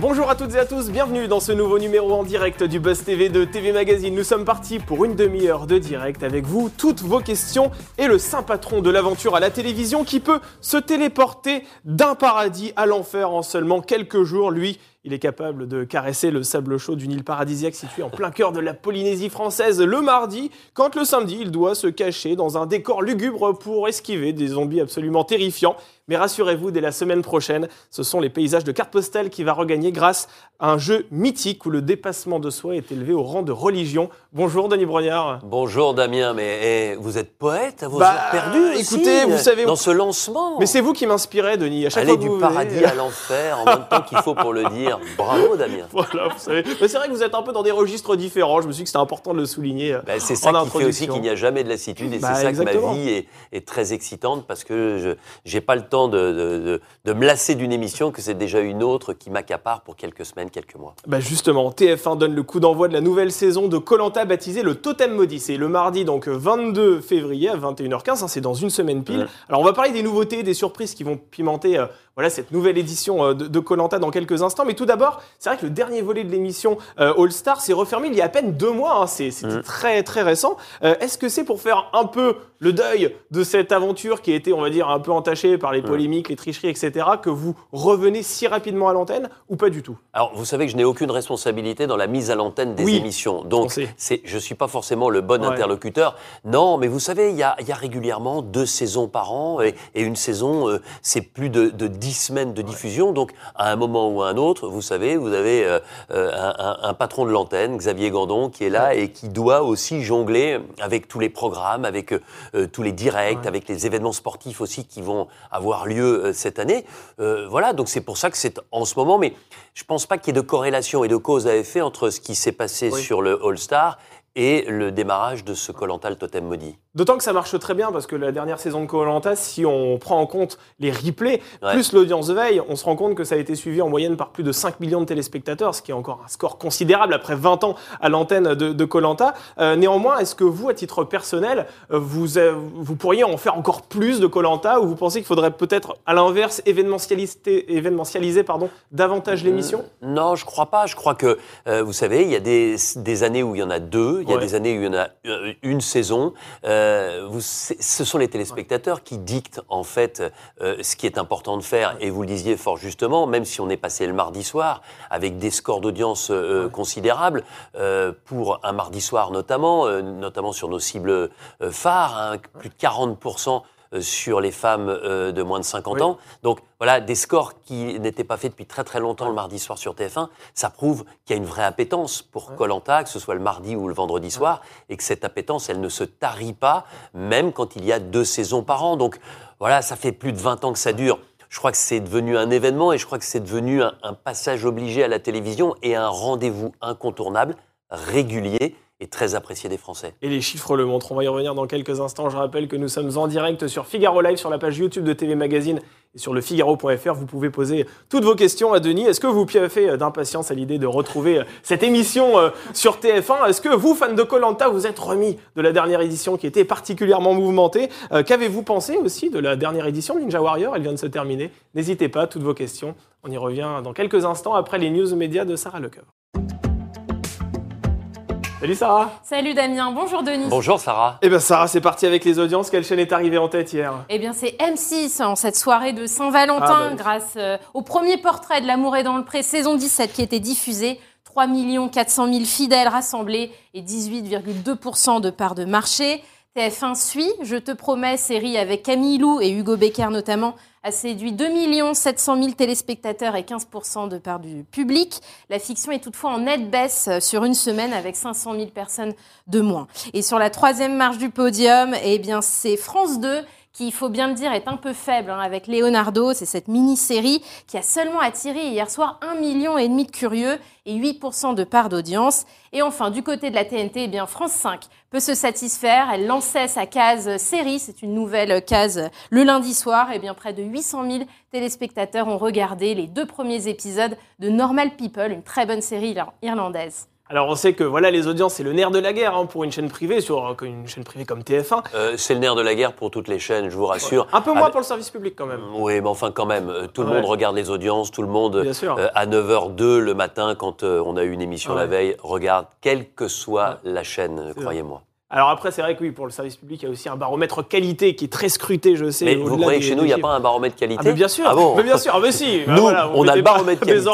Bonjour à toutes et à tous, bienvenue dans ce nouveau numéro en direct du Buzz TV de TV Magazine. Nous sommes partis pour une demi-heure de direct avec vous, toutes vos questions et le saint patron de l'aventure à la télévision qui peut se téléporter d'un paradis à l'enfer en seulement quelques jours. Lui, il est capable de caresser le sable chaud d'une île paradisiaque située en plein cœur de la Polynésie française le mardi, quand le samedi, il doit se cacher dans un décor lugubre pour esquiver des zombies absolument terrifiants. Mais rassurez-vous, dès la semaine prochaine, ce sont les paysages de carte postale qui va regagner grâce à un jeu mythique où le dépassement de soi est élevé au rang de religion. Bonjour Denis Brognard. Bonjour Damien, mais eh, vous êtes poète à vos Bah, heures perdues aussi, écoutez, vous savez- dans ce lancement. Mais c'est vous qui m'inspirez, Denis. À chaque Aller fois que du paradis venez- à l'enfer en même temps qu'il faut pour le dire. Bravo Damien. Voilà, vous savez. Mais c'est vrai que vous êtes un peu dans des registres différents. Je me suis dit que c'était important de le souligner. euh, Ben, c'est en ça qui fait aussi qu'il n'y a jamais de lassitude et Bah, c'est ça exactement. que ma vie est, est très excitante parce que je n'ai pas le temps de, de, de- de me lasser d'une émission que c'est déjà une autre qui m'accapare pour quelques semaines, quelques mois. Bah justement, TF1 donne le coup d'envoi de la nouvelle saison de Colanta baptisée le Totem Maudit. C'est le mardi donc 22 février à 21h15, hein, c'est dans une semaine pile. Ouais. Alors on va parler des nouveautés, des surprises qui vont pimenter euh, voilà, cette nouvelle édition euh, de Colanta dans quelques instants. Mais tout d'abord, c'est vrai que le dernier volet de l'émission euh, All Star s'est refermé il y a à peine deux mois. hein. C'est- C'était Mhm. très très récent. Euh, Est-ce que c'est pour faire un peu le deuil de cette aventure qui a été, on va dire, un peu entachée par les. Polémiques, les tricheries, etc., que vous revenez si rapidement à l'antenne ou pas du tout Alors, vous savez que je n'ai aucune responsabilité dans la mise à l'antenne des Oui, émissions. on Donc, c'est, je ne suis pas forcément le bon Ouais. interlocuteur. Non, mais vous savez, il y a, il y a régulièrement deux saisons par an. Et, et une saison, euh, c'est plus de, de 10 semaines de diffusion. Donc, à un moment ou à un autre, vous savez, vous avez euh, euh, un, un- un patron de l'antenne, Xavier Gandon, qui est là et qui doit aussi jongler avec tous les programmes, avec euh, tous les directs, avec les événements sportifs aussi qui vont avoir lieu euh, cette année. Euh, voilà, donc c'est pour ça que c'est en ce moment. Mais je pense pas qu'il y ait de corrélation et de cause à effet entre ce qui s'est passé Oui. sur le All-Star et le démarrage de ce Colanta le Totem Maudit. D'autant que ça marche très bien parce que la dernière saison de Koh-Lanta, si on prend en compte les replays, Ouais. plus l'audience de veille, on se rend compte que ça a été suivi en moyenne par plus de 5 millions de téléspectateurs, ce qui est encore un score considérable après 20 ans à l'antenne de, Koh-Lanta. Euh, néanmoins, est-ce que vous, à titre personnel, vous, euh, vous pourriez en faire encore plus de Koh-Lanta ou vous pensez qu'il faudrait peut-être, à l'inverse, événementialiser, événementialiser pardon, davantage l'émission? Euh, Non, je crois pas. Je crois que, euh, vous savez, il y a des, des années où il y en a deux, il y a Ouais. des années où il y en a une saison. Euh, vous, c'est- ce sont les téléspectateurs qui dictent en fait euh, ce qui est important de faire. Et vous le disiez fort justement, même si on est passé le mardi soir avec des scores d'audience euh, considérables euh, pour un mardi soir notamment, euh, notamment sur nos cibles euh, phares, hein, plus de 40 euh, sur les femmes euh, de moins de 50 Oui. ans. Donc voilà, des scores qui n'étaient pas faits depuis très très longtemps le mardi soir sur TF1, ça prouve qu'il y a une vraie appétence pour. Colanta, que ce soit le mardi ou le vendredi soir, et que cette appétence, elle ne se tarit pas, même quand il y a deux saisons par an. Donc voilà, ça fait plus de 20 ans que ça dure. Je crois que c'est devenu un événement et je crois que c'est devenu un, un passage obligé à la télévision et un rendez-vous incontournable, régulier et très apprécié des Français. Et les chiffres le montrent. On va y revenir dans quelques instants. Je rappelle que nous sommes en direct sur Figaro Live, sur la page YouTube de TV Magazine et sur le Figaro.fr. Vous pouvez poser toutes vos questions à Denis. Est-ce que vous piaffez d'impatience à l'idée de retrouver euh, cette émission euh, sur TF1 Est-ce que vous, fans de Colanta, vous êtes remis de la dernière édition qui était particulièrement mouvementée? Euh, Qu'avez-vous pensé aussi de la dernière édition Ninja Warrior? Elle vient de se terminer. N'hésitez pas, toutes vos questions. On y revient dans quelques instants après les news médias de Sarah Lecoeur. Salut Sarah Salut Damien, bonjour Denis. Bonjour Sarah. Eh bien Sarah, c'est parti avec les audiences. Quelle chaîne est arrivée en tête hier? Eh bien c'est M6 en cette soirée de Saint-Valentin Ah, bah oui. grâce euh, au premier portrait de l'amour est dans le pré saison 17 qui était diffusé. 3 400 000 fidèles rassemblés et 18,2% de part de marché. TF1 suit, je te promets, série avec Camille Lou et Hugo Becker notamment, a séduit 2 700 000 téléspectateurs et 15% de part du public. La fiction est toutefois en nette baisse euh, sur une semaine avec 500 000 personnes de moins. Et sur la troisième marche du podium, eh bien, c'est France 2 qui, il faut bien le dire, est un peu faible hein, avec Leonardo. C'est cette mini-série qui a seulement attiré hier soir 1,5 million et demi de curieux et 8% de part d'audience. Et enfin, du côté de la TNT, eh bien, France 5 peut se satisfaire. Elle lançait sa case série. C'est une nouvelle case le lundi soir. Et bien, près de 800 000 téléspectateurs ont regardé les deux premiers épisodes de Normal People, une très bonne série ir- irlandaise. Alors on sait que voilà les audiences c'est le nerf de la guerre hein, pour une chaîne privée, sur euh, une chaîne privée comme TF1. Euh, c'est le nerf de la guerre pour toutes les chaînes, je vous rassure. Un peu moins pour le service public quand même. Oui, mais enfin quand même, euh, tout le Ouais. monde regarde les audiences, tout le monde Bien sûr. euh, à 9h02 le matin quand euh, on a eu une émission la veille regarde quelle que soit la chaîne, croyez-moi. Alors après c'est vrai que oui pour le service public il y a aussi un baromètre qualité qui est très scruté je sais. Mais vous croyez que chez nous il n'y a pas un baromètre qualité Ah mais bien sûr. Ah bon Mais bien sûr. Ah mais si. Bah Nous, voilà, on a le baromètre qualité.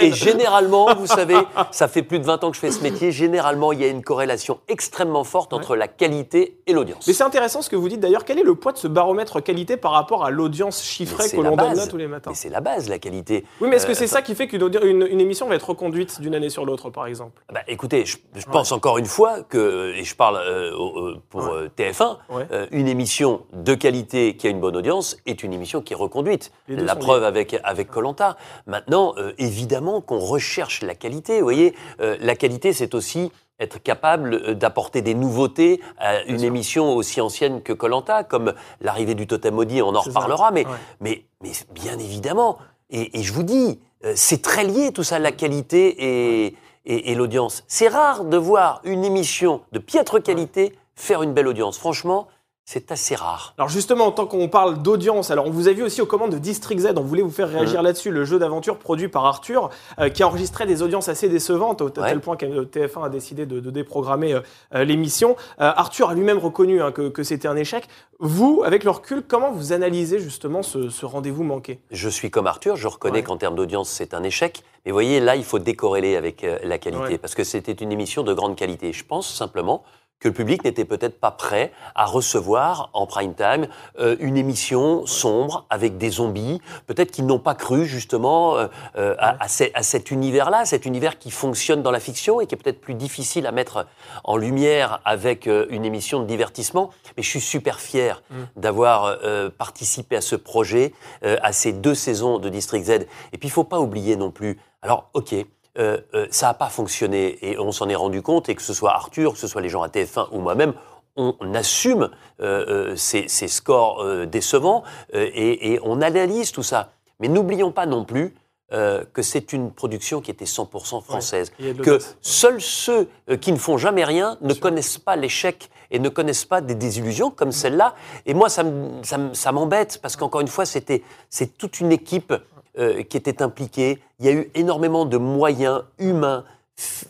Et généralement, vous savez, ça fait plus de 20 ans que je fais ce métier, généralement, il y a une corrélation extrêmement forte entre la qualité et l'audience. Mais c'est intéressant ce que vous dites d'ailleurs. Quel est le poids de ce baromètre qualité par rapport à l'audience chiffrée que l'on donne là tous les matins Mais c'est la base, la qualité. Oui, mais est-ce que Euh, c'est ça qui fait qu'une audi- une, une émission va être reconduite d'une année sur l'autre, par exemple? Bah, écoutez, je, je pense encore une fois que, et je parle euh, euh, pour Ouais. euh, TF1, Ouais. euh, une émission de qualité qui a une bonne audience est une émission qui est reconduite. La preuve avec avec Colanta. Maintenant, euh, évidemment qu'on recherche la qualité. Vous voyez, Euh, la qualité, c'est aussi être capable euh, d'apporter des nouveautés à une émission aussi ancienne que Colanta, comme l'arrivée du totem maudit. On en reparlera, mais Ouais. mais, mais bien évidemment. Et, et je vous dis, euh, c'est très lié tout ça, la qualité et, et, et l'audience. C'est rare de voir une émission de piètre qualité faire une belle audience. Franchement, c'est assez rare. Alors justement, tant qu'on parle d'audience, alors on vous a vu aussi aux commandes de District Z, on voulait vous faire Mmh. réagir là-dessus, le jeu d'aventure produit par Arthur, euh, qui a enregistré des audiences assez décevantes, au Ouais. tel point que TF1 a décidé de, de déprogrammer euh, euh, l'émission. Euh, Arthur a lui-même reconnu hein, que, que c'était un échec. Vous, avec le recul, comment vous analysez justement ce, ce rendez-vous manqué? Je suis comme Arthur, je reconnais Ouais. qu'en termes d'audience, c'est un échec. Mais voyez, là, il faut décorréler avec euh, la qualité, Ouais. parce que c'était une émission de grande qualité. Je pense simplement que le public n'était peut-être pas prêt à recevoir en prime time euh, une émission sombre avec des zombies, peut-être qu'ils n'ont pas cru justement euh, euh, à, à ce- à cet univers-là, cet univers qui fonctionne dans la fiction et qui est peut-être plus difficile à mettre en lumière avec une émission de divertissement. Mais je suis super fier d'avoir euh, participé à ce projet, à ces deux saisons de District Z. Et puis il faut pas oublier non plus. Alors ok. Euh, euh, ça n'a pas fonctionné et on s'en est rendu compte et que ce soit Arthur, que ce soit les gens à TF1 ou moi-même, on, on assume euh, ces, ces scores décevants et, et on analyse tout ça. Mais n'oublions pas non plus que c'est une production qui était 100% française. que seuls ceux qui ne font jamais rien ne connaissent pas l'échec et ne connaissent pas des désillusions comme celle-là. Et moi, ça m'embête parce qu'encore une fois, c'était c'est toute une équipe euh, qui était impliquée. Il y a eu énormément de moyens humains,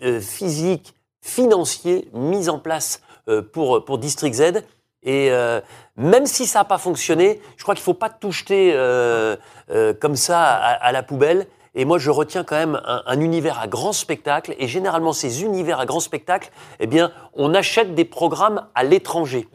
euh, physiques, financiers mis en place euh, pour, pour District Z. Et même si ça n'a pas fonctionné, je crois qu'il ne faut pas tout jeter comme ça à, à la poubelle. Et moi, je retiens quand même un, un univers à grand spectacle. Et généralement, ces univers à grand spectacle, eh bien, on achète des programmes à l'étranger.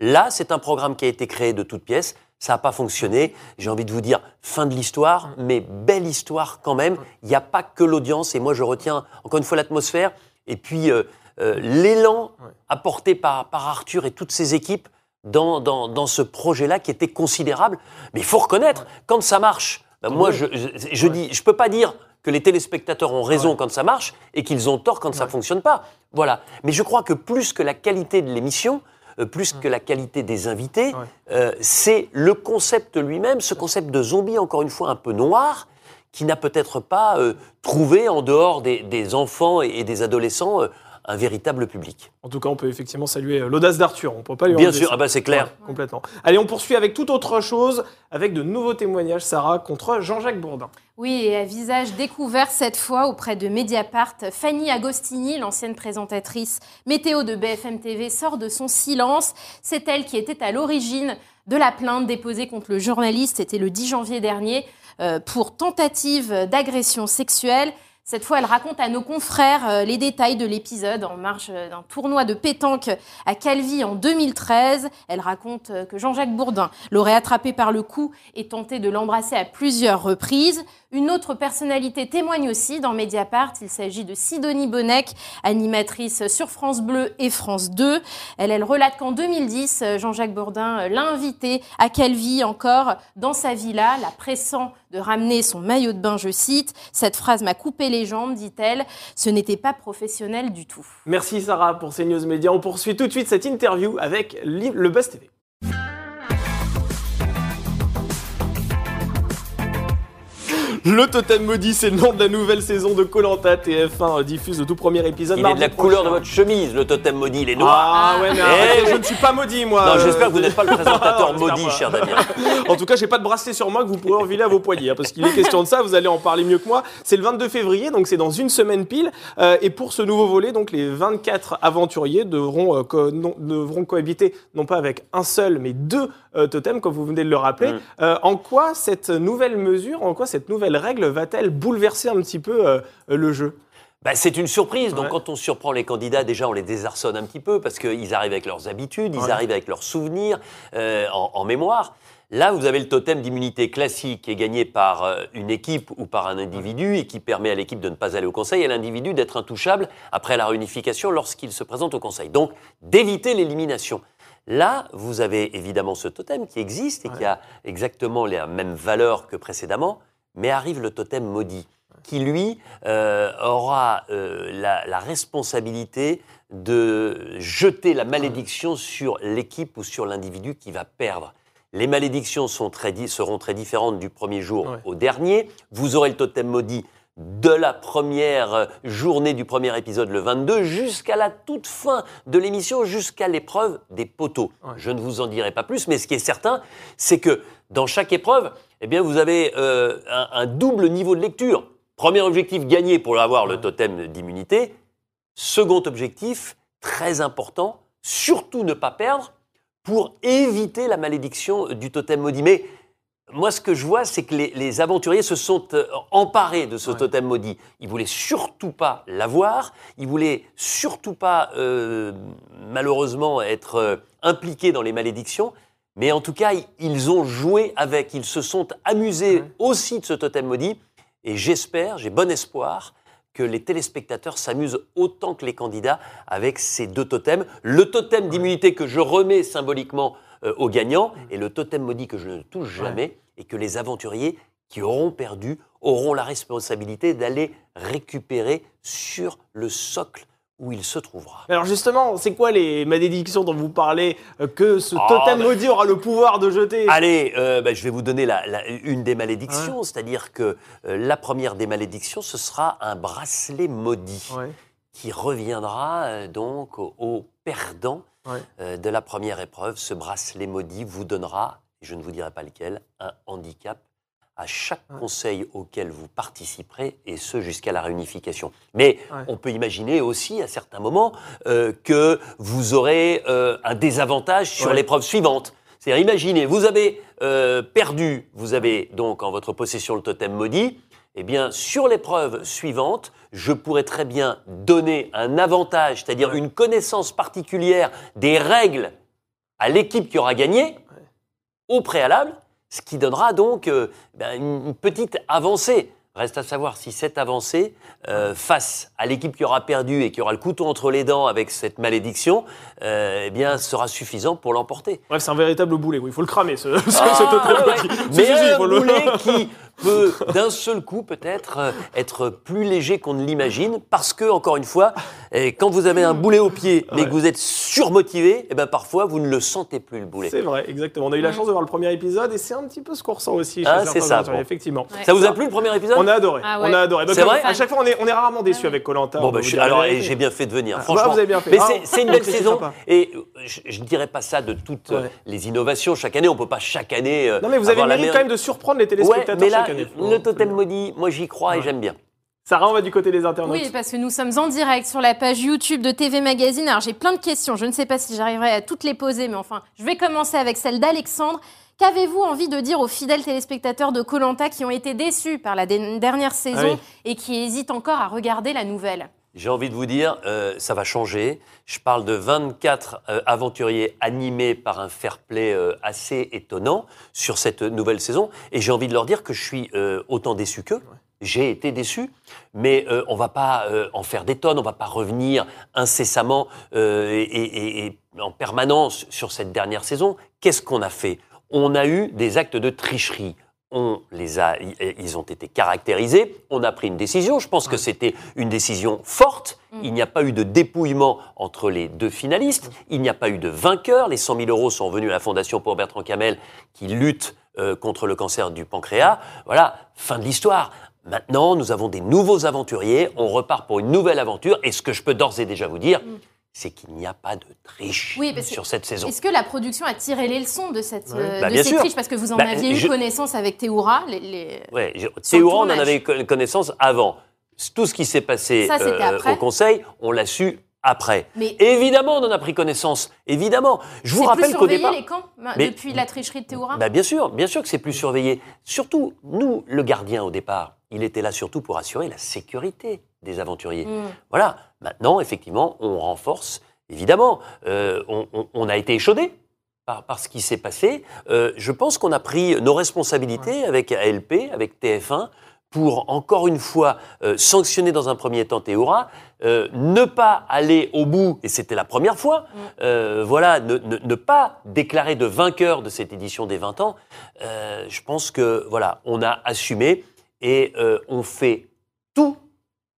Là, c'est un programme qui a été créé de toutes pièces. Ça n'a pas fonctionné. J'ai envie de vous dire fin de l'histoire, mais belle histoire quand même. Il n'y a pas que l'audience. Et moi, je retiens encore une fois l'atmosphère. Et puis, euh, euh, l'élan apporté par, par Arthur et toutes ses équipes dans, dans, dans ce projet-là qui était considérable. Mais il faut reconnaître, quand ça marche, ben Tant moi, je, je, je dis, je peux pas dire que les téléspectateurs ont raison Ouais. quand ça marche et qu'ils ont tort quand ça Ouais. fonctionne pas. Voilà. Mais je crois que plus que la qualité de l'émission, plus Mm. que la qualité des invités, Ouais. euh, c'est le concept lui-même, ce concept de zombie, encore une fois, un peu noir, qui n'a peut-être pas euh, trouvé, en dehors des, des enfants et, et des adolescents, euh, un véritable public. En tout cas, on peut effectivement saluer euh, l'audace d'Arthur. On peut pas lui Bien enlever sûr, ah bah, c'est clair. Ouais, complètement. Allez, on poursuit avec toute autre chose, avec de nouveaux témoignages, Sarah, contre Jean-Jacques Bourdin. Oui, et à visage découvert cette fois auprès de Mediapart, Fanny Agostini, l'ancienne présentatrice météo de BFM TV, sort de son silence. C'est elle qui était à l'origine de la plainte déposée contre le journaliste, c'était le 10 janvier dernier, euh, pour tentative d'agression sexuelle. Cette fois, elle raconte à nos confrères euh, les détails de l'épisode en marge euh, d'un tournoi de pétanque à Calvi en 2013. Elle raconte euh, que Jean-Jacques Bourdin l'aurait attrapé par le cou et tenté de l'embrasser à plusieurs reprises. Une autre personnalité témoigne aussi dans Mediapart. Il s'agit de Sidonie Bonnec, animatrice sur France Bleu et France 2. Elle, relate qu'en 2010, euh, Jean-Jacques Bourdin l'a invitée à Calvi encore dans sa villa, la pressant de ramener son maillot de bain, je cite. Cette phrase m'a coupé les jambes, dit-elle. Ce n'était pas professionnel du tout. Merci Sarah pour ces news médias. On poursuit tout de suite cette interview avec le Buzz TV. Le Totem Maudit, c'est le nom de la nouvelle saison de Colanta. TF1 diffuse le tout premier épisode. Il est de la prochain. couleur de votre chemise, le totem maudit, il est noir. Ah ouais, mais Eh arrêtez, je ne suis pas maudit, moi. non, Euh, j'espère que vous n'êtes pas le présentateur maudit, cher. Damien. En tout cas, j'ai pas de bracelet sur moi que vous pourrez enfiler à vos poignets, hein, parce qu'il est question de ça. Vous allez en parler mieux que moi. C'est le 22 février, donc c'est dans une semaine pile. Euh, et pour ce nouveau volet, donc les 24 aventuriers devront, euh, co- non- devront cohabiter non pas avec un seul, mais deux euh, totems, comme vous venez de le rappeler. Mm. Euh, en quoi cette nouvelle mesure, en quoi cette nouvelle règle va-t-elle bouleverser un petit peu euh, le jeu? Bah, c'est une surprise. Donc, Ouais. quand on surprend les candidats, déjà, on les désarçonne un petit peu parce qu'ils arrivent avec leurs habitudes, ils Ouais. arrivent avec leurs souvenirs euh, en, en mémoire. Là, vous avez le totem d'immunité classique qui est gagné par euh, une équipe ou par un individu et qui permet à l'équipe de ne pas aller au conseil et à l'individu d'être intouchable après la réunification lorsqu'il se présente au conseil. Donc, d'éviter l'élimination. Là, vous avez évidemment ce totem qui existe et qui a exactement les mêmes valeurs que précédemment, mais arrive le totem maudit qui, lui, euh, aura euh, la, la responsabilité de jeter la malédiction sur l'équipe ou sur l'individu qui va perdre. Les malédictions sont très seront très différentes du premier jour Ouais. au dernier. Vous aurez le totem maudit de la première euh, journée du premier épisode, le 22, jusqu'à la toute fin de l'émission, jusqu'à l'épreuve des poteaux. Ouais. Je ne vous en dirai pas plus, mais ce qui est certain, c'est que dans chaque épreuve, eh bien, vous avez euh, un, un double niveau de lecture. Premier objectif, gagner pour avoir le totem d'immunité. Second objectif, très important, surtout ne pas perdre pour éviter la malédiction du totem maudit. Mais moi, ce que je vois, c'est que les, les aventuriers se sont euh, emparés de ce Ouais. totem maudit. Ils voulaient surtout pas l'avoir. Ils voulaient surtout pas, euh, malheureusement, être impliqués dans les malédictions. Mais en tout cas, ils- ont joué avec. Ils se sont amusés Ouais. aussi de ce totem maudit. Et j'espère, j'ai bon espoir que les téléspectateurs s'amusent autant que les candidats avec ces deux totems. Le totem d'immunité que je remets symboliquement euh, aux gagnants et le totem maudit que je ne touche jamais et que les aventuriers qui auront perdu auront la responsabilité d'aller récupérer sur le socle où il se trouvera. Alors justement, c'est quoi les malédictions dont vous parlez euh, que ce Ah, totem bah- maudit aura le pouvoir de jeter? Allez, euh, bah, je vais vous donner la- la- une des malédictions, c'est-à-dire que euh, la première des malédictions, ce sera un bracelet maudit. Ouais. qui reviendra donc au, au perdant Ouais. de la première épreuve. Ce bracelet maudit vous donnera, je ne vous dirai pas lequel, un handicap à chaque Ouais. conseil auquel vous participerez, et ce jusqu'à la réunification. Mais Ouais. on peut imaginer aussi à certains moments euh, que vous aurez euh, un désavantage sur Ouais. l'épreuve suivante. C'est-à-dire, imaginez, vous avez euh, perdu, vous avez donc en votre possession le totem maudit, eh bien, sur l'épreuve suivante, je pourrais très bien donner un avantage, c'est-à-dire une connaissance particulière des règles à l'équipe qui aura gagné au préalable, ce qui donnera donc euh, ben, une petite avancée. Reste à savoir si cette avancée, euh, face à l'équipe qui aura perdu et qui aura le couteau entre les dents avec cette malédiction, euh, eh bien, sera suffisant pour l'emporter. Bref, c'est un véritable boulet. Oui, il faut le cramer, ce, ce- Ah, ce ouais. Mais il un faut le- boulet qui peut d'un seul coup peut-être être plus léger qu'on ne l'imagine parce que encore une fois eh, quand vous avez un boulet au pied mais Ouais. que vous êtes surmotivé et ben parfois vous ne le sentez plus le boulet. C'est vrai, exactement. On a eu la chance de voir le premier épisode et c'est un petit peu ce qu'on ressent aussi. chez Ah, c'est ça, bon. Effectivement. Ouais. Ça vous a plu le premier épisode? On a adoré. Ah ouais. On a adoré. C'est vrai? À chaque fois, on est, on est rarement déçu Ah avec Colanta. Bon, bah, je suis- alors et j'ai bien fait de venir, Ah, franchement. bah, vous avez bien fait. Mais Ah, c'est- c'est une belle saison et euh, je ne dirais pas ça de toutes euh, les innovations chaque année. On peut pas chaque année. euh, Non, mais vous avez le mérite quand même de surprendre les téléspectateurs mais là, chaque année. Le totem maudit, moi j'y crois et j'aime bien. Sarah, on va du côté des internautes. Oui, parce que nous sommes en direct sur la page YouTube de TV Magazine. Alors j'ai plein de questions. Je ne sais pas si j'arriverai à toutes les poser, mais enfin, je vais commencer avec celle d'Alexandre. Qu'avez-vous envie de dire aux fidèles téléspectateurs de Colanta qui ont été déçus par la dernière saison Ah oui. et qui hésitent encore à regarder la nouvelle? J'ai envie de vous dire, euh, ça va changer. Je parle de 24 euh, aventuriers animés par un fair play euh, assez étonnant sur cette nouvelle saison. Et j'ai envie de leur dire que je suis euh, autant déçu qu'eux. J'ai été déçu, mais euh, on va pas euh, en faire des tonnes, on va pas revenir incessamment euh, et, et- et en permanence sur cette dernière saison. Qu'est-ce qu'on a fait? On a eu des actes de tricherie. On les a, ils ont été caractérisés. On a pris une décision. Je pense que c'était une décision forte. Il n'y a pas eu de dépouillement entre les deux finalistes. Il n'y a pas eu de vainqueur. Les 100 000 euros sont venus à la Fondation pour Bertrand Camel qui lutte euh, contre le cancer du pancréas. Voilà, fin de l'histoire. Maintenant, nous avons des nouveaux aventuriers, on repart pour une nouvelle aventure, et ce que je peux d'ores et déjà vous dire, Mm. c'est qu'il n'y a pas de triche Oui, sur cette saison. Est-ce que la production a tiré les leçons de cette, euh, Bah, de triches? Parce que vous en Bah, aviez je- eu connaissance avec Théoura. Les, les- Ouais, je- Théoura, on en avait co- connaissance avant. Tout ce qui s'est passé Ça, euh, au Conseil, on l'a su après. Mais Évidemment, on en a pris connaissance. Évidemment. Je vous rappelle qu'au départ. les camps ma- Mais- depuis la tricherie de Théoura Bah, bien sûr, bien sûr que c'est plus surveillé. Surtout, nous, le gardien au départ, il était là surtout pour assurer la sécurité des aventuriers. Mm. Voilà. Maintenant, effectivement, on renforce. Évidemment, euh, on, on- on a été échaudé par, par ce qui s'est passé. Euh, je pense qu'on a pris nos responsabilités avec ALP, avec TF1, pour encore une fois euh, sanctionner dans un premier temps Théoura, euh, ne pas aller au bout, et c'était la première fois, euh, voilà, ne, ne- ne pas déclarer de vainqueur de cette édition des 20 ans. Euh, je pense que voilà, on a assumé et euh, on fait tout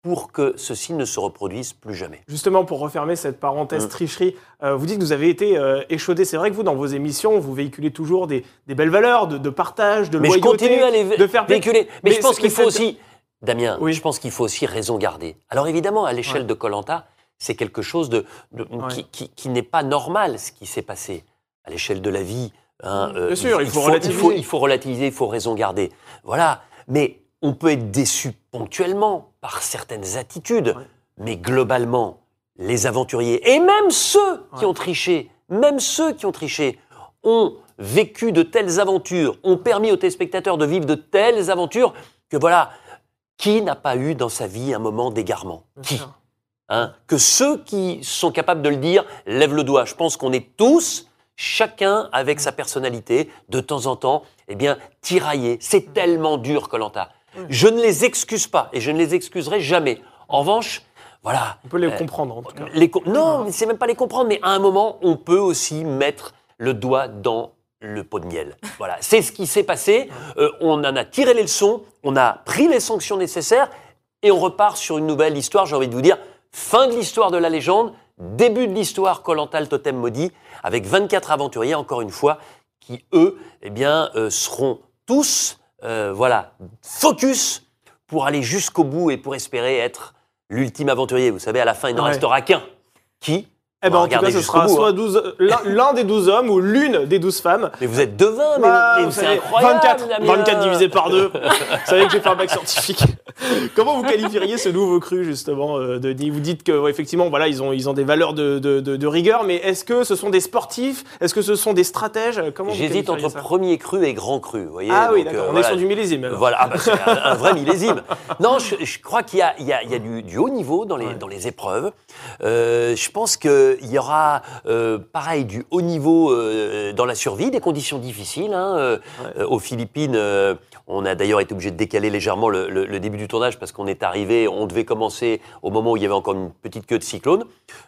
pour que ceci ne se reproduise plus jamais. Justement, pour refermer cette parenthèse Mm. tricherie, euh, vous dites que vous avez été euh, échaudé. C'est vrai que vous, dans vos émissions, vous véhiculez toujours des, des belles valeurs de, de partage, de Mais je loyauté, continue à les de faire véhiculer. Mais, Mais je pense qu'il faut aussi, Damien, Oui. je pense qu'il faut aussi raison garder. Alors évidemment, à l'échelle Ouais. de Colanta, c'est quelque chose de, de- Ouais. qui, qui- qui n'est pas normal ce qui s'est passé. À l'échelle de la vie, hein, Bien sûr, il faut il relativiser. faut, il faut relativiser, il faut raison garder. Voilà. Mais on peut être déçu ponctuellement par certaines attitudes. Ouais. Mais globalement, les aventuriers, et même ceux qui Ouais. ont triché, même ceux qui ont triché, ont vécu de telles aventures, ont permis aux téléspectateurs de vivre de telles aventures, que voilà, qui n'a pas eu dans sa vie un moment d'égarement? Qui? hein? Que ceux qui sont capables de le dire lèvent le doigt. Je pense qu'on est tous, chacun avec sa personnalité, de temps en temps, eh bien, tiraillés. C'est tellement dur, Colanta. Je ne les excuse pas et je ne les excuserai jamais. En revanche, voilà, On peut les Euh, comprendre, en tout cas. les non, c'est même pas les comprendre, mais à un moment, on peut aussi mettre le doigt dans le pot de miel. Voilà, c'est ce qui s'est passé. Euh, on en a tiré les leçons, on a pris les sanctions nécessaires et on repart sur une nouvelle histoire. J'ai envie de vous dire, fin de l'histoire de la légende, début de l'histoire Colantal Totem Maudit, avec 24 aventuriers, encore une fois, qui eux, eh bien, euh, seront tous, euh, voilà, focus pour aller jusqu'au bout et pour espérer être l'ultime aventurier. Vous savez, à la fin, il n'en Ouais. restera qu'un. Qui? Eh ben, en tout cas, ce sera bout, soit hein. 12 l'un l'un des 12 hommes ou l'une des 12 femmes. Mais vous êtes devin, mais, Bah, mais c'est incroyable. 24, Damien. 24 divisé par 2. vous savez que j'ai fait un bac scientifique. Comment vous qualifieriez ce nouveau cru, justement, euh, Denis? Vous dites que, ouais, effectivement, voilà, ils ont, ils ont des valeurs de, de- de- de rigueur, mais est-ce que ce sont des sportifs? Est-ce que ce sont des stratèges? Comment J'hésite entre premier cru et grand cru. Vous voyez Ah oui, d'accord, euh, on voilà. est sur du millésime. alors. Voilà, ah bah, c'est un, un vrai millésime. Non, je, je crois qu'il y a, il y a- il y a du, du haut niveau dans les, Ouais. dans les épreuves. Euh, je pense qu'il y aura, euh, pareil, du haut niveau euh, dans la survie, des conditions difficiles. hein, euh, Ouais. aux Philippines, on a d'ailleurs été obligé de décaler légèrement le, le- le début du tournage parce qu'on est arrivé, on devait commencer au moment où il y avait encore une petite queue de cyclone.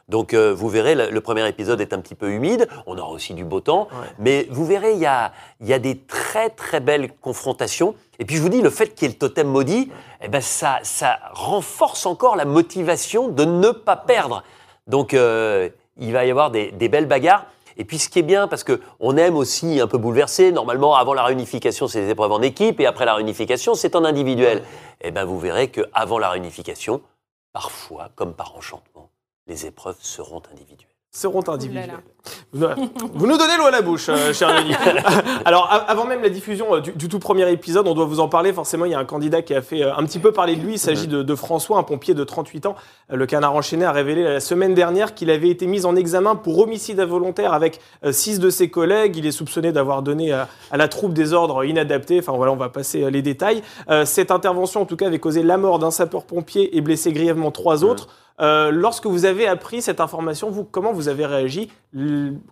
Donc euh, vous verrez, le, le premier épisode est un petit peu humide. On aura aussi du beau temps. Ouais. Mais vous verrez, il y a, il y a des très très belles confrontations. Et puis je vous dis, le fait qu'il y ait le totem maudit, eh ben ça, ça renforce encore la motivation de ne pas perdre. Donc euh, il va y avoir des, des belles bagarres. Et puis ce qui est bien, parce que on aime aussi un peu bouleverser. Normalement, avant la réunification, c'est des épreuves en équipe, et après la réunification, c'est en individuel. Eh ben vous verrez que avant la réunification, parfois, comme par enchantement, les épreuves seront individuelles. seront individuels. Vous nous donnez l'eau à la bouche, euh, cher Denis. Alors, avant même la diffusion euh, du, du tout premier épisode, on doit vous en parler. Forcément, il y a un candidat qui a fait euh, un petit peu parler de lui. Il s'agit de, de François, un pompier de 38 ans. Le canard enchaîné a révélé la semaine dernière qu'il avait été mis en examen pour homicide involontaire avec six de ses collègues. Il est soupçonné d'avoir donné à, à la troupe des ordres inadaptés. Enfin, voilà, on va passer les détails. Euh, cette intervention, en tout cas, avait causé la mort d'un sapeur-pompier et blessé grièvement trois autres. Euh, lorsque vous avez appris cette information, vous, comment vous avez réagi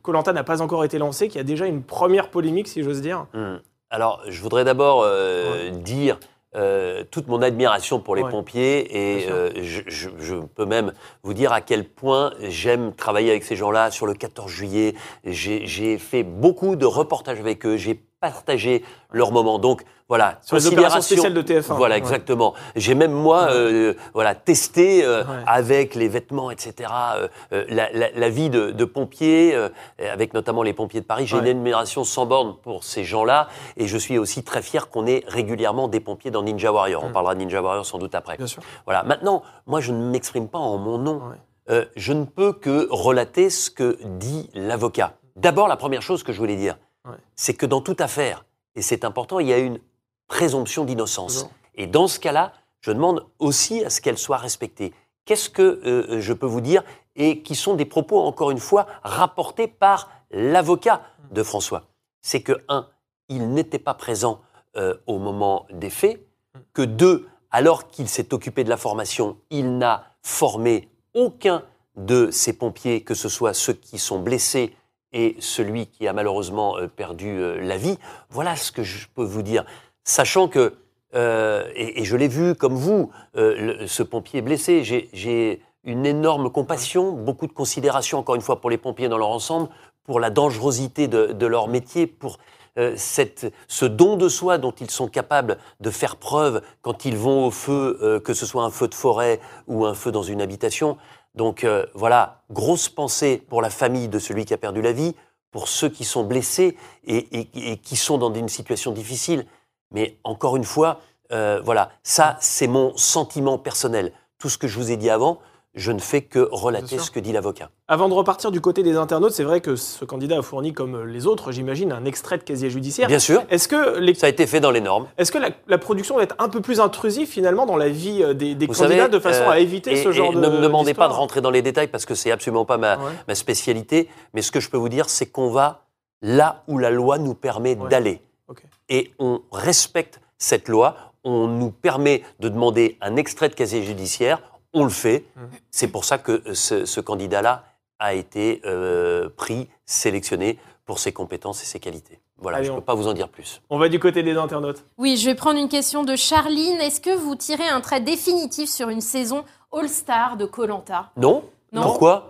Colanta n'a pas encore été lancé, qu'il y a déjà une première polémique, si j'ose dire. Hmm. Alors, je voudrais d'abord euh, dire euh, toute mon admiration pour les Ouais. pompiers et euh, je, je- je peux même vous dire à quel point j'aime travailler avec ces gens-là. Sur le 14 juillet, j'ai j'ai fait beaucoup de reportages avec eux. J'ai partager leur moment. Donc voilà, Sur considération- spéciales de TF1. Voilà, Ouais. exactement. J'ai même moi, euh, voilà, testé euh, Ouais. avec les vêtements, etc. euh, euh, la, la- la vie de, de pompier, euh, avec notamment les pompiers de Paris. J'ai une admiration sans borne pour ces gens-là, et je suis aussi très fier qu'on ait régulièrement des pompiers dans Ninja Warrior. On Mm. parlera de Ninja Warrior sans doute après. Bien sûr. Voilà. Maintenant, moi, je ne m'exprime pas en mon nom. Euh, je ne peux que relater ce que dit l'avocat. D'abord, la première chose que je voulais dire, Ouais. c'est que dans toute affaire, et c'est important, il y a une présomption d'innocence. Et dans ce cas-là, je demande aussi à ce qu'elle soit respectée. Qu'est-ce que euh, je peux vous dire et qui sont des propos, encore une fois, rapportés par l'avocat de François? C'est que, un, il n'était pas présent euh, au moment des faits, que deux, alors qu'il s'est occupé de la formation, il n'a formé aucun de ces pompiers, que ce soit ceux qui sont blessés et celui qui a malheureusement euh, perdu euh, la vie. Voilà ce que je peux vous dire. Sachant que, euh, et, et je l'ai vu comme vous, euh, le- ce pompier blessé, j'ai- j'ai une énorme compassion, beaucoup de considération, encore une fois, pour les pompiers dans leur ensemble, pour la dangerosité de, de leur métier, pour euh, cette, ce don de soi dont ils sont capables de faire preuve quand ils vont au feu, euh, que ce soit un feu de forêt ou un feu dans une habitation. Donc euh, voilà, grosse pensée pour la famille de celui qui a perdu la vie, pour ceux qui sont blessés et, qui sont dans une situation difficile. Mais encore une fois, euh, voilà, ça c'est mon sentiment personnel. Tout ce que je vous ai dit avant, je ne fais que relater ce que dit l'avocat. Avant de repartir du côté des internautes, c'est vrai que ce candidat a fourni, comme les autres, j'imagine, un extrait de casier judiciaire. Bien sûr, Est-ce que, les- ça a été fait dans les normes. est-ce que la, la production va être un peu plus intrusive finalement dans la vie euh, des, candidats savez, de façon euh, à éviter et- ce genre et de. Ne me demandez pas de rentrer dans les détails parce que c'est absolument pas ma, Ouais. ma spécialité. Mais ce que je peux vous dire, c'est qu'on va là où la loi nous permet Ouais. d'aller. Et on respecte cette loi. On nous permet de demander un extrait de casier judiciaire. On le fait. Mhm. C'est pour ça que ce, ce candidat-là a été euh, pris, sélectionné pour ses compétences et ses qualités. Voilà, Allez, je ne on- peux pas vous en dire plus. On va du côté des internautes. Oui, je vais prendre une question de Charline. Est-ce que vous tirez un trait définitif sur une saison All-Star de Colanta Non, Non. Pourquoi?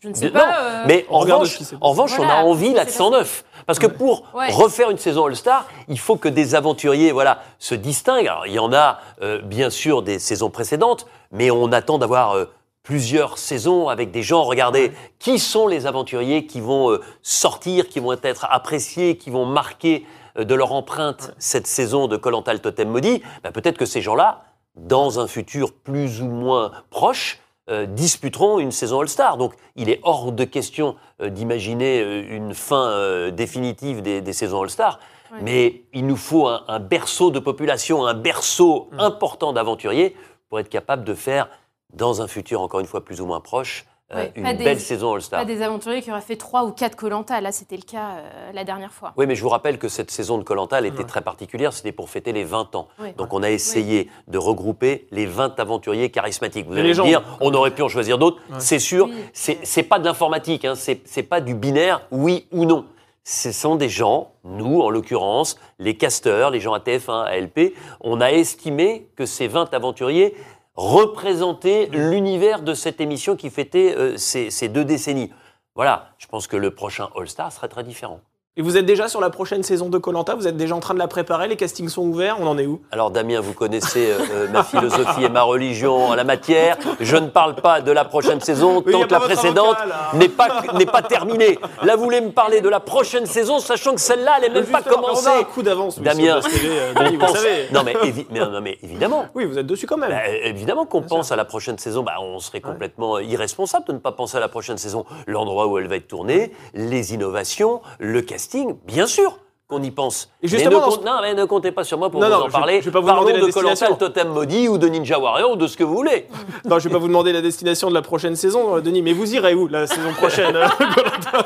Je ne sais Non, pas. euh, Mais en revanche, en Voilà, on a envie là de s'est 109. Parce que pour Ouais. refaire une saison All-Star, il faut que des aventuriers voilà, se distinguent. Alors, il y en a euh, bien sûr des saisons précédentes, mais on attend d'avoir euh, plusieurs saisons avec des gens. Regardez, qui sont les aventuriers qui vont euh, sortir, qui vont être appréciés, qui vont marquer euh, de leur empreinte cette saison de Koh-Lanta, le Totem Maudit? Ben, Peut-être que ces gens-là, dans un futur plus ou moins proche, euh, disputeront une saison All-Star. Donc il est hors de question euh, d'imaginer euh, une fin euh, définitive des, des saisons All-Star. Ouais. Mais il nous faut un, un berceau de population, un berceau Mm. important d'aventuriers pour être capable de faire, dans un futur encore une fois plus ou moins proche, euh, une pas des- belle saison All-Star. Pas des aventuriers qui auraient fait 3 ou 4 Colanta. Là, c'était le cas euh, la dernière fois. Oui, mais je vous rappelle que cette saison de Colanta, elle était Ouais. très particulière. C'était pour fêter les 20 ans. Ouais. Donc, on a essayé de regrouper les 20 aventuriers charismatiques. Vous Les allez me légendes. dire, on aurait pu en choisir d'autres. Ouais. C'est sûr. Oui. C'est c'est pas de l'informatique. Hein. C'est c'est pas du binaire, oui ou non. Ce sont des gens, nous en l'occurrence, les casteurs, les gens à TF1, à LP, on a estimé que ces 20 aventuriers représentaient l'univers de cette émission qui fêtait euh, ces, ces deux décennies. Voilà, je pense que le prochain All-Star serait très différent. Et vous êtes déjà sur la prochaine saison de Colanta Vous êtes déjà en train de la préparer Les castings sont ouverts On en est où? Alors Damien, vous connaissez euh, euh, ma philosophie et ma religion en la matière. Je ne parle pas de la prochaine saison tant que la précédente n'est pas n'est pas terminée. Là, vous voulez me parler de la prochaine saison, sachant que celle-là, elle n'est même pas commencée. On a un coup d'avance. Damien, euh, On pense- savez. Non mais, évi- mais- non, mais évidemment. Oui, vous êtes dessus quand même. Bah, évidemment qu'on pense à la prochaine saison. Bah, on serait complètement irresponsable de ne pas penser à la prochaine saison. L'endroit où elle va être tournée, les innovations, le casting, bien sûr qu'on y pense. Et justement, mais, ne, ce- non, mais ne comptez pas sur moi pour Non, vous non, en je- parler. je vais pas vous Parlons demander de le Totem Maudit ou de Ninja Warrior ou de ce que vous voulez. Non, je vais pas vous demander la destination de la prochaine saison, euh, Denis, mais vous irez où la saison prochaine euh,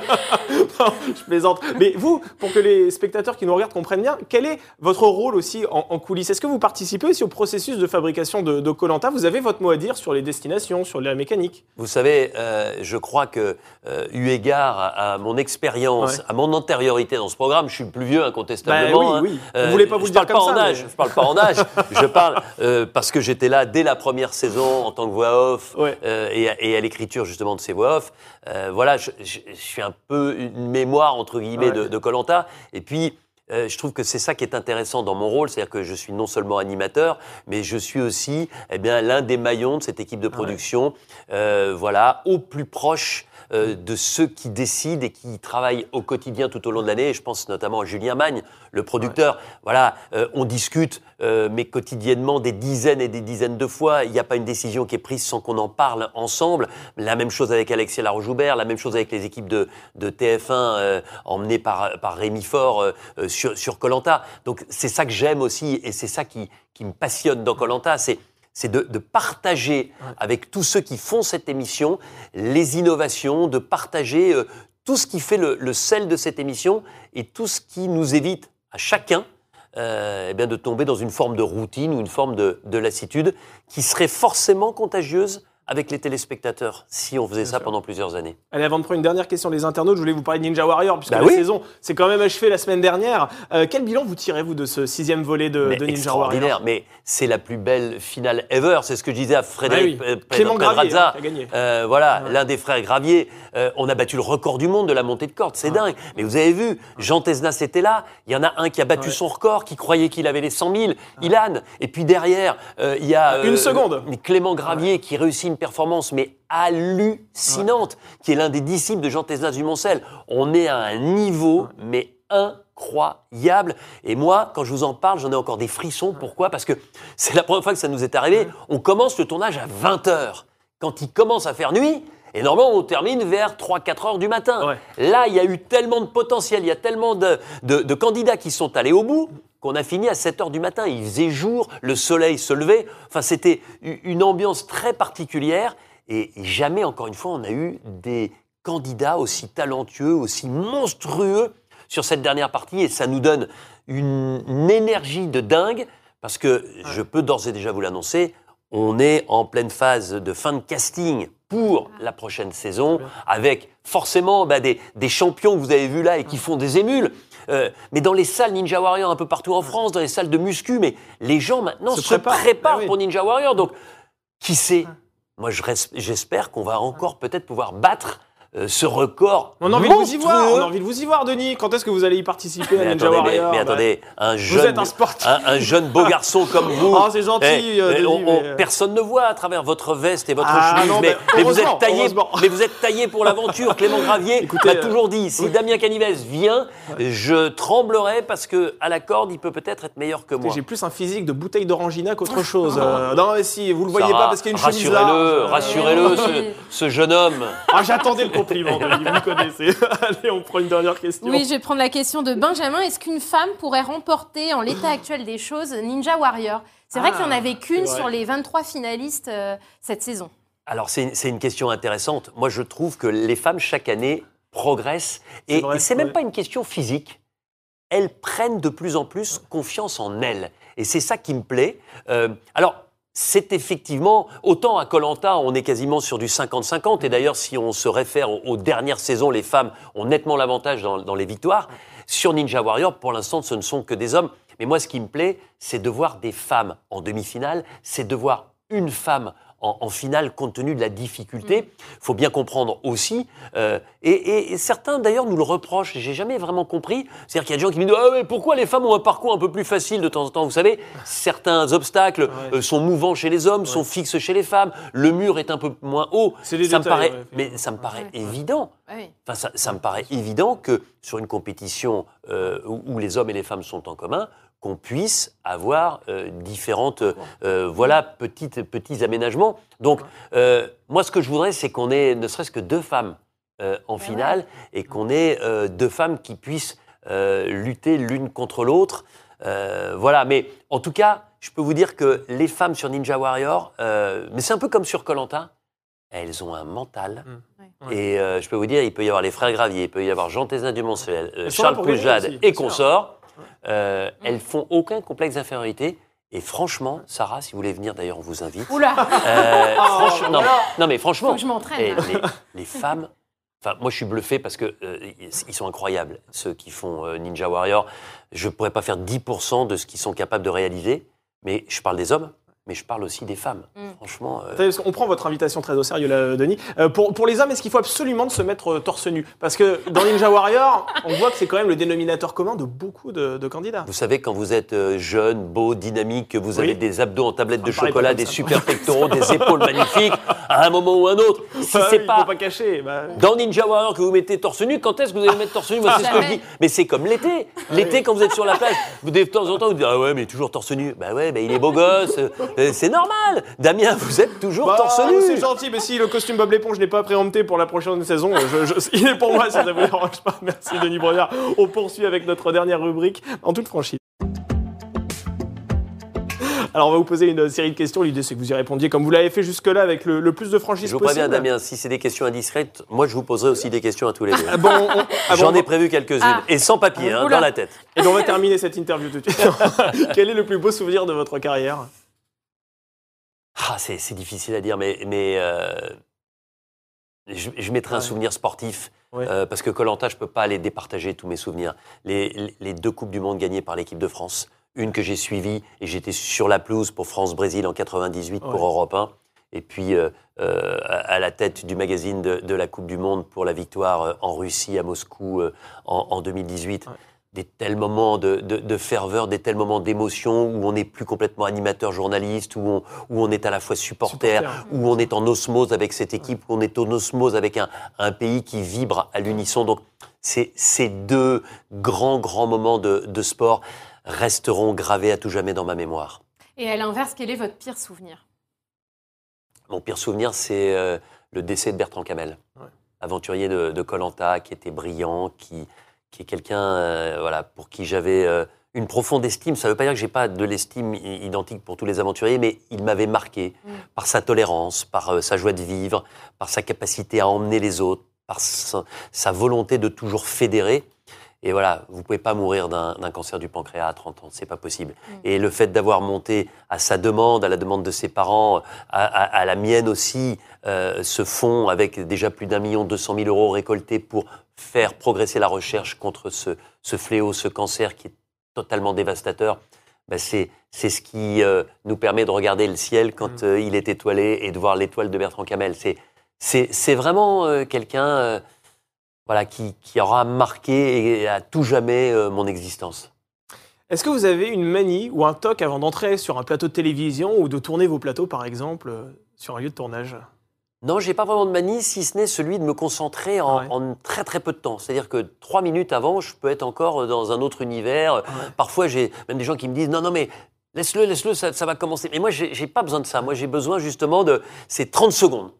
Non, Je plaisante. Mais vous, pour que les spectateurs qui nous regardent comprennent bien, quel est votre rôle aussi en, en coulisses? Est-ce que vous participez aussi au processus de fabrication de Koh-Lanta Vous avez votre mot à dire sur les destinations, sur la mécanique Vous savez, euh, je crois que, euh, eu égard à, à mon expérience, Ouais. à mon antériorité dans ce programme, je suis le plus vieux incontestablement. Bah hein. oui. Vous voulez pas vous je parle pas comme en ça, âge. Je parle pas en âge. je parle euh, parce que j'étais là dès la première saison en tant que voix off Ouais. euh, et, à- et à l'écriture justement de ces voix off. Euh, voilà, je, je- je suis un peu une mémoire entre guillet Ouais. de, Colanta. Et puis euh, je trouve que c'est ça qui est intéressant dans mon rôle, c'est-à-dire que je suis non seulement animateur, mais je suis aussi eh bien l'un des maillons de cette équipe de production, euh, voilà, au plus proche euh, de ceux qui décident et qui travaillent au quotidien tout au long de l'année. Je pense notamment à Julien Magne, le producteur. Voilà, euh, on discute, euh, mais quotidiennement des dizaines et des dizaines de fois. Il n'y a pas une décision qui est prise sans qu'on en parle ensemble. La même chose avec Alexia Laroche-Joubert, la même chose avec les équipes de, de TF1 euh, emmenées par, par Rémi Faure euh, sur sur Colanta. Donc c'est ça que j'aime aussi et c'est ça qui, qui me passionne dans Colanta. C'est c'est de, de partager avec tous ceux qui font cette émission les innovations, de partager euh, tout ce qui fait le, le sel de cette émission et tout ce qui nous évite à chacun euh, eh bien de tomber dans une forme de routine ou une forme de, de lassitude qui serait forcément contagieuse avec les téléspectateurs si on faisait ça pendant plusieurs années. Allez, avant de prendre une dernière question des internautes, je voulais vous parler de Ninja Warrior, puisque Bah la oui. saison s'est quand même achevée la semaine dernière. Euh, quel bilan vous tirez, vous, de ce sixième volet de, Mais de Ninja extraordinaire, Warrior mais c'est la plus belle finale ever. C'est ce que je disais à Frédéric Ah oui. Clément. Gravier, hein, qui a gagné. Euh, voilà, Ouais. l'un des frères Gravier. Euh, on a battu le record du monde de la montée de corde. C'est dingue. Mais vous avez vu, Jean Tesnas était là. Il y en a un qui a battu Ouais. son record, qui croyait qu'il avait les 100 000. Ilan. Et puis derrière, il y a Une seconde. Clément Gravier qui réussit une performance mais hallucinante, qui est l'un des disciples de Jean Tesnas du Moncel. On est à un niveau mais incroyable. Et moi, quand je vous en parle, j'en ai encore des frissons. Pourquoi? Parce que c'est la première fois que ça nous est arrivé. On commence le tournage à 20 h Quand il commence à faire nuit, et normalement, on termine vers 3-4 heures du matin. Ouais. Là, il y a eu tellement de potentiel, il y a tellement de, de- de candidats qui sont allés au bout qu'on a fini à 7 heures du matin. Il faisait jour, le soleil se levait. Enfin, c'était une ambiance très particulière. Et jamais, encore une fois, on a eu des candidats aussi talentueux, aussi monstrueux sur cette dernière partie. Et ça nous donne une, une énergie de dingue. Parce que je peux d'ores et déjà vous l'annoncer, on est en pleine phase de fin de casting pour la prochaine saison, avec forcément bah, des, des champions que vous avez vus là et qui font des émules. Euh, mais dans les salles Ninja Warrior un peu partout en France, dans les salles de muscu, mais les gens maintenant Se se, préparent. préparent, oui. pour Ninja Warrior. Donc, qui sait? Moi, j'espère qu'on va encore peut-être pouvoir battre euh, ce record. On a envie de vous y voir, on a envie de vous y voir, Denis. Quand est-ce que vous allez y participer à Mais Ninja attendez, mais, Warrior mais Bah, attendez, un Vous jeune, êtes un sportif. un, un jeune beau garçon comme vous. Oh, c'est gentil, Eh, euh, eh, Denis, on- on- mais- personne ne voit à travers votre veste et votre Ah, chemise, non, mais, vous êtes taillé, mais vous êtes taillé pour l'aventure. Clément Gravier m'a euh, toujours dit si Damien Canives vient, je tremblerai parce que à la corde, il peut peut-être être meilleur que moi. J'ai plus un physique de bouteille d'orangina qu'autre chose. Euh, non, mais si, vous le voyez Sarah, pas parce qu'il y a une chemise rassurez-le, rassurez-le, ce jeune homme. Ah, j'attendais le compliment, Denis, vous me connaissez. Allez, on prend une dernière question. Oui, je vais prendre la question de Benjamin. Est-ce qu'une femme pourrait remporter, en l'état actuel des choses, Ninja Warrior? C'est vrai Ah, qu'il n'y en avait qu'une sur les 23 finalistes euh, cette saison. Alors c'est une question intéressante. Moi, je trouve que les femmes chaque année progressent et et c'est même pas une question physique. Elles prennent de plus en plus confiance en elles et c'est ça qui me plaît. Euh, alors. C'est effectivement, autant à Colanta, on est quasiment sur du 50-50. Et d'ailleurs, si on se réfère aux, aux dernières saisons, les femmes ont nettement l'avantage dans, dans les victoires. Sur Ninja Warrior, pour l'instant, ce ne sont que des hommes. Mais moi, ce qui me plaît, c'est de voir des femmes en demi-finale, c'est de voir une femme en, en finale compte tenu de la difficulté. Il faut bien comprendre aussi, euh, et, et- et certains d'ailleurs nous le reprochent, j'ai jamais vraiment compris, c'est-à-dire qu'il y a des gens qui me disent ah, pourquoi les femmes ont un parcours un peu plus facile de temps en temps? Vous savez, certains obstacles Ouais. euh, sont mouvants chez les hommes, sont fixes chez les femmes, le mur est un peu moins haut. Ça me détails, paraît, ouais, mais ça me paraît évident. Enfin, ça, ça me paraît évident que sur une compétition euh, où, où les hommes et les femmes sont en commun, qu'on puisse avoir euh, différentes, euh, voilà, petites, petits aménagements. Donc, euh, moi, ce que je voudrais, c'est qu'on ait ne serait-ce que deux femmes euh, en finale et qu'on ait euh, deux femmes qui puissent euh, lutter l'une contre l'autre. Euh, voilà, mais en tout cas, je peux vous dire que les femmes sur Ninja Warrior, euh, mais c'est un peu comme sur Colanta, elles ont un mental. Ouais. Et euh, je peux vous dire, il peut y avoir les frères Gravier, il peut y avoir Jean Tézin du Montcel, euh, Elles sont là Charles aussi, et consorts. Euh, Elles font aucun complexe d'infériorité. Et franchement, Sarah, si vous voulez venir, d'ailleurs, on vous invite. Oula, Euh, franchement, non, mais faut franchement, que je m'entraîne. là. les, les femmes. Enfin, moi, je suis bluffé parce que euh, ils sont incroyables, ceux qui font euh, Ninja Warrior. Je pourrais pas faire 10% de ce qu'ils sont capables de réaliser, mais je parle des hommes. Mais je parle aussi des femmes. Mm. Franchement, euh, qu'on prend votre invitation très au sérieux, là, Denis. Euh, pour, pour les hommes, est-ce qu'il faut absolument de se mettre euh, torse nu? Parce que dans Ninja Warrior, on voit que c'est quand même le dénominateur commun de beaucoup de, de candidats. vous savez, quand vous êtes jeune, beau, dynamique, que vous Oui. avez des abdos en tablette de chocolat, des ça. super pectoraux, des épaules magnifiques, à un moment ou un autre, si Ouais, c'est il pas faut pas cacher. bah, Dans Ninja Warrior, que vous mettez torse nu, quand est-ce que vous allez mettre torse nu? Moi, c'est ce que je dis. Mais c'est comme l'été. L'été, quand vous êtes sur la plage, vous, de temps en temps, vous dites Ah ouais, mais toujours torse nu. Bah ouais, bah, il est beau gosse. Euh, c'est normal. Damien, vous êtes toujours bah, torse C'est nu. gentil, mais si le costume Bob l'éponge n'est pas préempté pour la prochaine saison, euh, je- je- il est pour moi si ça vous dérange pas. Merci Denis Brognard. On poursuit avec notre dernière rubrique en toute franchise. Alors on va vous poser une série de questions. L'idée c'est que vous y répondiez comme vous l'avez fait jusque-là avec le, le plus de franchise Je vous possible. préviens, Damien, si c'est des questions indiscrètes, moi, je vous poserai aussi des questions à tous les deux. Ah bon, ah bon, J'en ai prévu quelques-unes. Ah. Et sans papier, hein, dans la tête. Et donc, on va terminer cette interview tout de suite. Quel est le plus beau souvenir de votre carrière? Ah, c'est difficile à dire, mais, mais euh, je, je mettrai un souvenir sportif. Ouais. euh, parce que Colanta, je peux pas les départager tous mes souvenirs. Les, deux Coupes du Monde gagnées par l'équipe de France, une que j'ai suivie et j'étais sur la pelouse pour France-Brésil en 98 pour. Europe 1. Et puis euh, euh, à la tête du magazine de, de la Coupe du Monde pour la victoire en Russie, à Moscou en, en 2018. Des tels moments de, de- de ferveur, des tels moments d'émotion où on n'est plus complètement animateur journaliste, où on, où on est à la fois supporter, Supporter. où on est en osmose avec cette équipe, où on est en osmose avec un, un pays qui vibre à l'unisson. Donc ces, ces deux grands, grands moments de, de sport resteront gravés à tout jamais dans ma mémoire. Et à l'inverse, quel est votre pire souvenir? Mon pire souvenir, c'est euh, le décès de Bertrand Camel, Ouais. aventurier de Colanta, qui était brillant, qui, qui est quelqu'un euh, voilà, pour qui j'avais euh, une profonde estime. Ça ne veut pas dire que j'ai pas de l'estime identique pour tous les aventuriers, mais il m'avait marqué Mm. par sa tolérance, par euh, sa joie de vivre, par sa capacité à emmener les autres, par sa, sa volonté de toujours fédérer. Et voilà, vous pouvez pas mourir d'un cancer du pancréas à 30 ans, c'est pas possible. Mm. Et le fait d'avoir monté à sa demande, à la demande de ses parents, à, à- à la mienne aussi, euh, ce fonds avec déjà plus d'un million deux cent mille euros récoltés pour faire progresser la recherche contre ce, ce fléau, ce cancer qui est totalement dévastateur, ben c'est ce qui euh, nous permet de regarder le ciel quand Mm. euh, il est étoilé et de voir l'étoile de Bertrand Camel. C'est vraiment euh, quelqu'un voilà qui, qui aura marqué et à tout jamais mon existence. Est-ce que vous avez une manie ou un toc avant d'entrer sur un plateau de télévision ou de tourner vos plateaux, par exemple, sur un lieu de tournage? Non, j'ai pas vraiment de manie, si ce n'est celui de me concentrer en, Ouais. en très très peu de temps. C'est-à-dire que trois minutes avant, je peux être encore dans un autre univers. Parfois, j'ai même des gens qui me disent non, non, mais laisse-le, laisse-le, ça, ça va commencer. Mais moi, j'ai pas besoin de ça. Moi, j'ai besoin justement de ces 30 secondes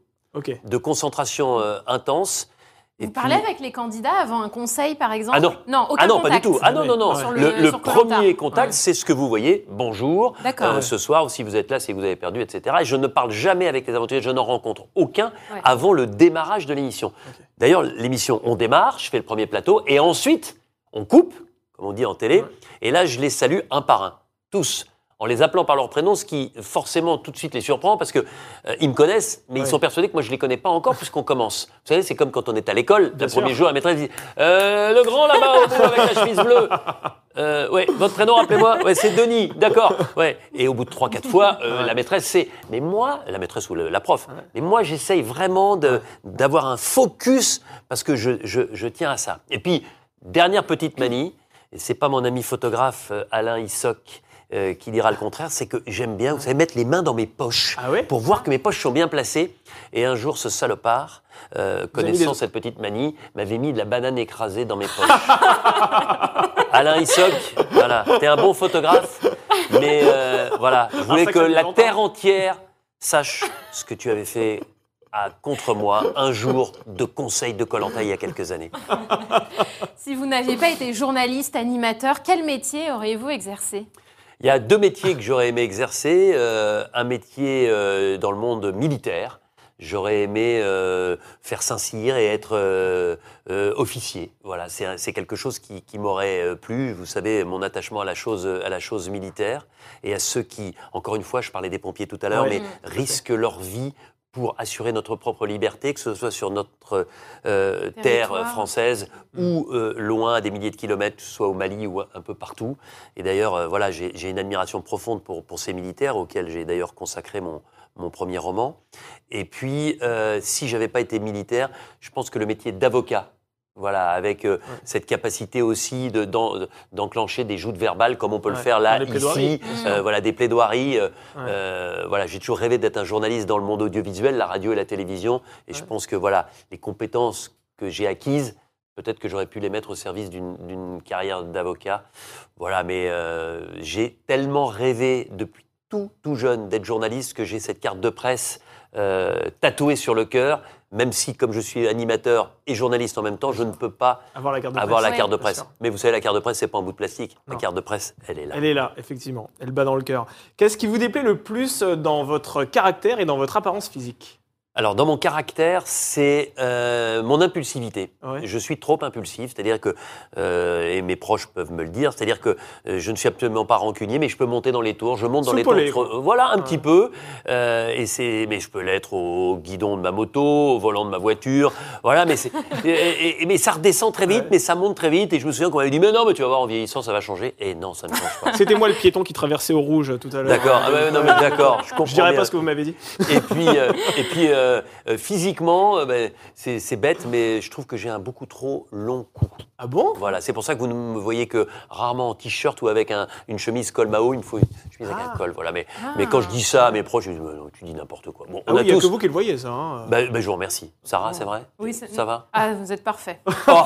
de concentration euh, intense. Et Vous puis- parlez avec les candidats avant un conseil, par exemple Ah non. Non, aucun Ah non, pas du contact. tout. Ah non, non, non. Sur Le, le sur Koh-Lanta. premier contact, Ouais. c'est ce que vous voyez. Bonjour. D'accord. Euh, ce soir, ou si vous êtes là, que vous avez perdu, etc. Et je ne parle jamais avec les aventuriers, je n'en rencontre aucun Ouais. avant le démarrage de l'émission. D'ailleurs, l'émission, on démarre, je fais le premier plateau, et ensuite, on coupe, comme on dit en télé, Ouais. et là, je les salue un par un, tous. En les appelant par leur prénom, ce qui forcément tout de suite les surprend parce que euh, ils me connaissent, mais Ouais. ils sont persuadés que moi je les connais pas encore puisqu'on commence. Vous savez, c'est comme quand on est à l'école, le premier jour, la maîtresse dit euh, le grand là-bas au bout avec la chemise bleue. Euh, ouais, votre prénom, rappelez-moi. Ouais, c'est Denis, d'accord. Ouais. Et au bout de trois, quatre fois, euh, la maîtresse sait. Mais moi, la maîtresse ou le- la prof. Mais moi, j'essaye vraiment d'avoir un focus parce que je, je, je tiens à ça. Et puis dernière petite manie, c'est pas mon ami photographe euh, Alain Issoc euh, qui dira le contraire, c'est que j'aime bien, vous savez, mettre les mains dans mes poches Ah ouais pour voir que mes poches sont bien placées. Et un jour, ce salopard, euh, connaissant des- cette petite manie, m'avait mis de la banane écrasée dans mes poches. Alain Issoc, voilà, t'es un bon photographe, mais euh, voilà, je voulais ça, que la longtemps. terre entière sache ce que tu avais fait à, contre moi un jour de conseil de Colanta il y a quelques années. Si vous n'aviez pas été journaliste, animateur, quel métier auriez-vous exercé? Il y a deux métiers que j'aurais aimé exercer. euh, un métier euh, dans le monde militaire. J'aurais aimé euh, faire Saint-Cyr et être euh, euh, officier. Voilà, c'est quelque chose qui, qui m'aurait euh, plu. Vous savez, mon attachement à la chose, à la chose militaire et à ceux qui, encore une fois, je parlais des pompiers tout à l'heure, mais risquent leur vie pour assurer notre propre liberté, que ce soit sur notre euh, terre française ou euh, loin, à des milliers de kilomètres, que ce soit au Mali ou un peu partout. Et d'ailleurs, euh, voilà, j'ai une admiration profonde pour, pour ces militaires, auxquels j'ai d'ailleurs consacré mon, mon premier roman. Et puis, si j'avais pas été militaire, je pense que le métier d'avocat, voilà, avec euh, cette capacité aussi de- d'en- d'enclencher des joutes verbales comme on peut le faire là, ici, euh, voilà, des plaidoiries. euh, Ouais. euh, voilà, j'ai toujours rêvé d'être un journaliste dans le monde audiovisuel, la radio et la télévision, et je pense que voilà, les compétences que j'ai acquises, peut-être que j'aurais pu les mettre au service d'une d'une carrière d'avocat. Voilà, mais euh, j'ai tellement rêvé depuis tout, tout jeune d'être journaliste que j'ai cette carte de presse euh, tatouée sur le cœur, même si, comme je suis animateur et journaliste en même temps, je ne peux pas Avoir la carte de presse. carte de. Mais vous savez, la carte de presse, c'est pas un bout de plastique. La carte de presse, elle est là. Elle est là, effectivement. Elle bat dans le cœur. Qu'est-ce qui vous déplaît le plus dans votre caractère et dans votre apparence physique? Alors, dans mon caractère, c'est euh, mon impulsivité. Ouais. Je suis trop impulsif, c'est-à-dire que, euh, et mes proches peuvent me le dire, c'est-à-dire que euh, je ne suis absolument pas rancunier, mais je peux monter dans les tours, je monte dans les tours, voilà, un Ouais. petit peu, et c'est, mais je peux l'être au guidon de ma moto, au volant de ma voiture, voilà, mais c'est, mais ça redescend très vite, Ouais. mais ça monte très vite, et je me souviens qu'on m'avait dit, mais non, mais tu vas voir, en vieillissant, ça va changer, et non, ça ne change pas. C'était moi le piéton qui traversait au rouge tout à l'heure. D'accord, ah non, mais d'accord, je comprends Je dirais bien. pas ce que vous m'avez dit. Et puis, et puis euh, euh, physiquement, euh, ben, c'est c'est bête, mais je trouve que j'ai un beaucoup trop long cou. Ah bon? Voilà, c'est pour ça que vous ne me voyez que rarement en t-shirt ou avec un- une chemise col Mao. Il me faut une chemise avec Ah. un col. Voilà, mais, Ah. mais quand je dis ça à mes proches, ils me disent Mais non, tu dis n'importe quoi. Bon, Ah on oui, a il n'y a tous. que vous qui le voyez, ça. hein. Ben, ben, je vous remercie. Sarah, c'est vrai? Oui, c'est- Ça va? Ah, vous êtes parfait. Oh.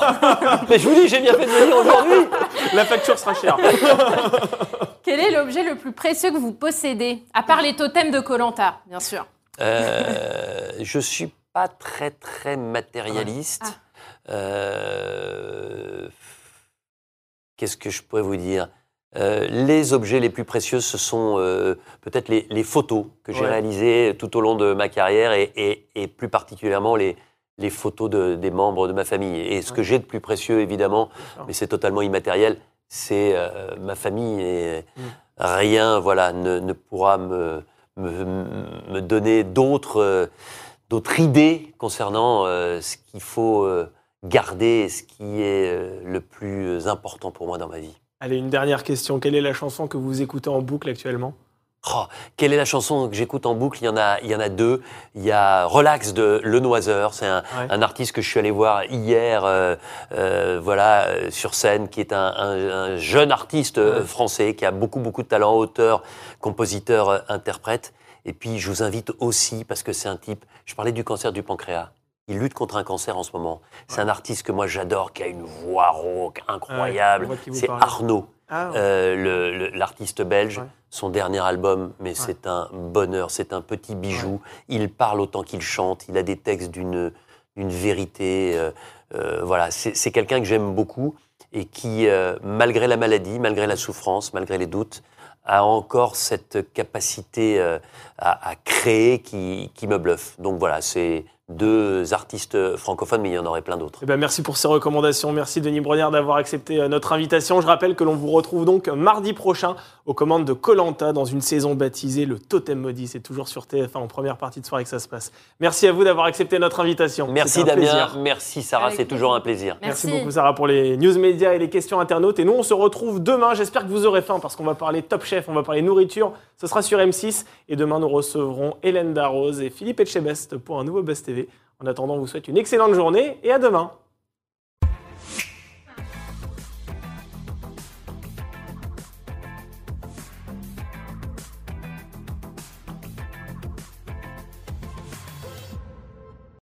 Mais je vous dis, j'ai bien fait de venir aujourd'hui. La facture sera chère. Quel est l'objet le plus précieux que vous possédez À part les totems de Colanta, bien sûr? Euh, je suis pas très très matérialiste. Ah. Euh, Qu'est-ce que je pourrais vous dire? Euh, Les objets les plus précieux, ce sont euh, peut-être les, les photos que j'ai Ouais. réalisées tout au long de ma carrière et, et- et plus particulièrement les, les photos de- des membres de ma famille. Et ce que j'ai de plus précieux, évidemment, mais c'est totalement immatériel, c'est euh, ma famille et Mm. rien voilà, ne, ne pourra me, me, me donner d'autres d'autres idées concernant euh, ce qu'il faut euh, garder et ce qui est euh, le plus important pour moi dans ma vie. Allez, une dernière question. Quelle est la chanson que vous écoutez en boucle actuellement? Oh, quelle est la chanson que j'écoute en boucle? Il y, en a, il y en a deux. Il y a Relax de Le Noiseur. C'est un, Ouais. un artiste que je suis allé voir hier voilà, sur scène, qui est un, un- un jeune artiste Ouais. français qui a beaucoup, beaucoup de talent, auteur, compositeur, interprète. Et puis, je vous invite aussi, parce que c'est un type, je parlais du cancer du pancréas. Il lutte contre un cancer en ce moment. C'est Ouais. un artiste que moi j'adore, qui a une voix rauque incroyable. c'est. Arnaud. Ah, Euh, l'artiste belge, son dernier album, mais c'est un bonheur, c'est un petit bijou. Il parle autant qu'il chante, il a des textes d'une vérité. euh, euh, voilà, c'est quelqu'un que j'aime beaucoup et qui, malgré la maladie, malgré la souffrance, malgré les doutes, a encore cette capacité euh, à, créer qui, qui me bluffe. Donc voilà, c'est deux artistes francophones, mais il y en aurait plein d'autres. Eh ben, merci pour ces recommandations. Merci Denis Brognard d'avoir accepté euh, notre invitation. Je rappelle que l'on vous retrouve donc mardi prochain aux commandes de Colanta dans une saison baptisée le Totem Maudit. C'est toujours sur TF1 en première partie de soirée que ça se passe. Merci à vous d'avoir accepté notre invitation. Merci Damien, plaisir. merci Sarah, c'est toujours un plaisir. Merci. Merci. beaucoup Sarah pour les news médias et les questions internautes. Et nous, on se retrouve demain. J'espère que vous aurez faim parce qu'on va parler Top Chef, on va parler nourriture. Ce sera sur M6. Et demain, nous recevrons Hélène Darroze et Philippe Etchebest pour un nouveau Buzz TV. En attendant, on vous souhaite une excellente journée et à demain.